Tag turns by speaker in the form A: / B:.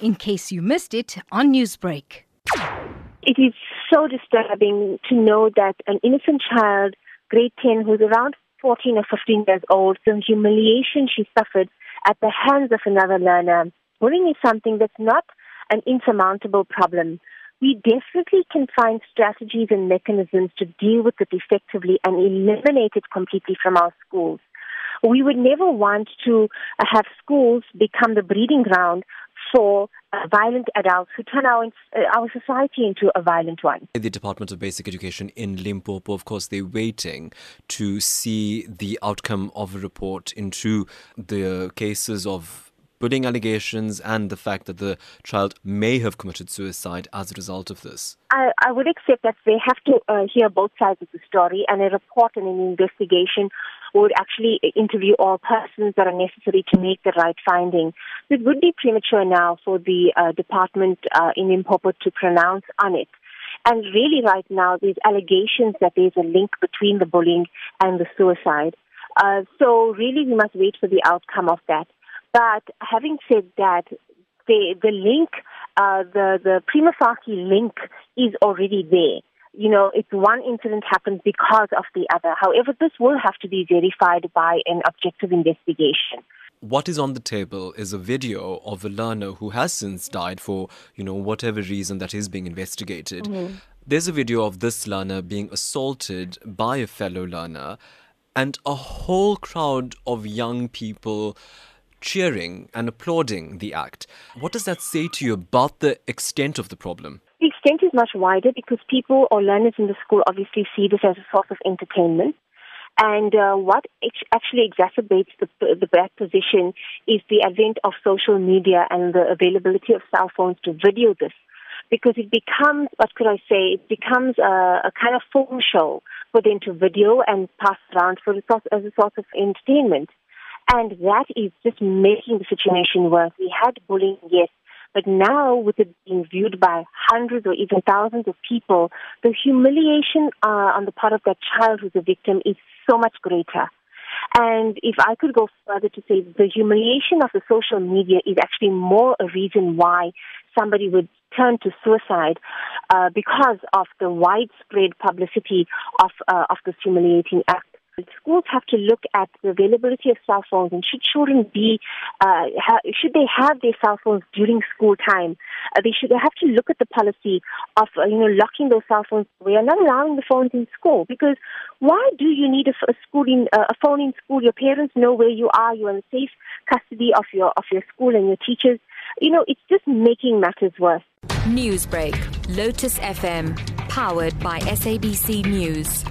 A: in case you missed it on Newsbreak.
B: It is so disturbing to know that an innocent child, grade 10, who's around 14 or 15 years old, the humiliation she suffered at the hands of another learner. Bullying is something that's not an insurmountable problem. We definitely can find strategies and mechanisms to deal with it effectively and eliminate it completely from our schools. We would never want to have schools become the breeding ground for violent adults who turn our, uh, our society into a violent one.
C: The Department of Basic Education in Limpopo, of course, they're waiting to see the outcome of a report into the cases of bullying allegations and the fact that the child may have committed suicide as a result of this?
B: I, I would accept that they have to uh, hear both sides of the story, and a report and an investigation would actually interview all persons that are necessary to make the right finding. It would be premature now for the uh, department uh, in Limpopo to pronounce on it. And really, right now, there's allegations that there's a link between the bullying and the suicide. Uh, so, really, we must wait for the outcome of that. But having said that, the the link, uh, the the prima facie link is already there. You know, it's one incident happens because of the other. However, this will have to be verified by an objective investigation.
C: What is on the table is a video of a learner who has since died for, you know, whatever reason that is being investigated. Mm-hmm. There's a video of this learner being assaulted by a fellow learner, and a whole crowd of young people cheering and applauding the act. What does that say to you about the extent of the problem?
B: The extent is much wider because people or learners in the school obviously see this as a source of entertainment. And uh, what actually exacerbates the, the bad position is the advent of social media and the availability of cell phones to video this. Because it becomes, what could I say, it becomes a, a kind of film show for them to video and pass around for a source, as a source of entertainment. And that is just making the situation worse. We had bullying, yes, but now with it being viewed by hundreds or even thousands of people, the humiliation uh, on the part of that child who's a victim is so much greater. And if I could go further to say the humiliation of the social media is actually more a reason why somebody would turn to suicide uh, because of the widespread publicity of uh, of this humiliating act. Schools have to look at the availability of cell phones and should children be, uh, ha- should they have their cell phones during school time? Uh, they should they have to look at the policy of, uh, you know, locking those cell phones away and not allowing the phones in school. Because why do you need a, a school in, uh, a phone in school? Your parents know where you are. You're in safe custody of your, of your school and your teachers. You know, it's just making matters worse.
D: Newsbreak, Lotus FM, powered by SABC News.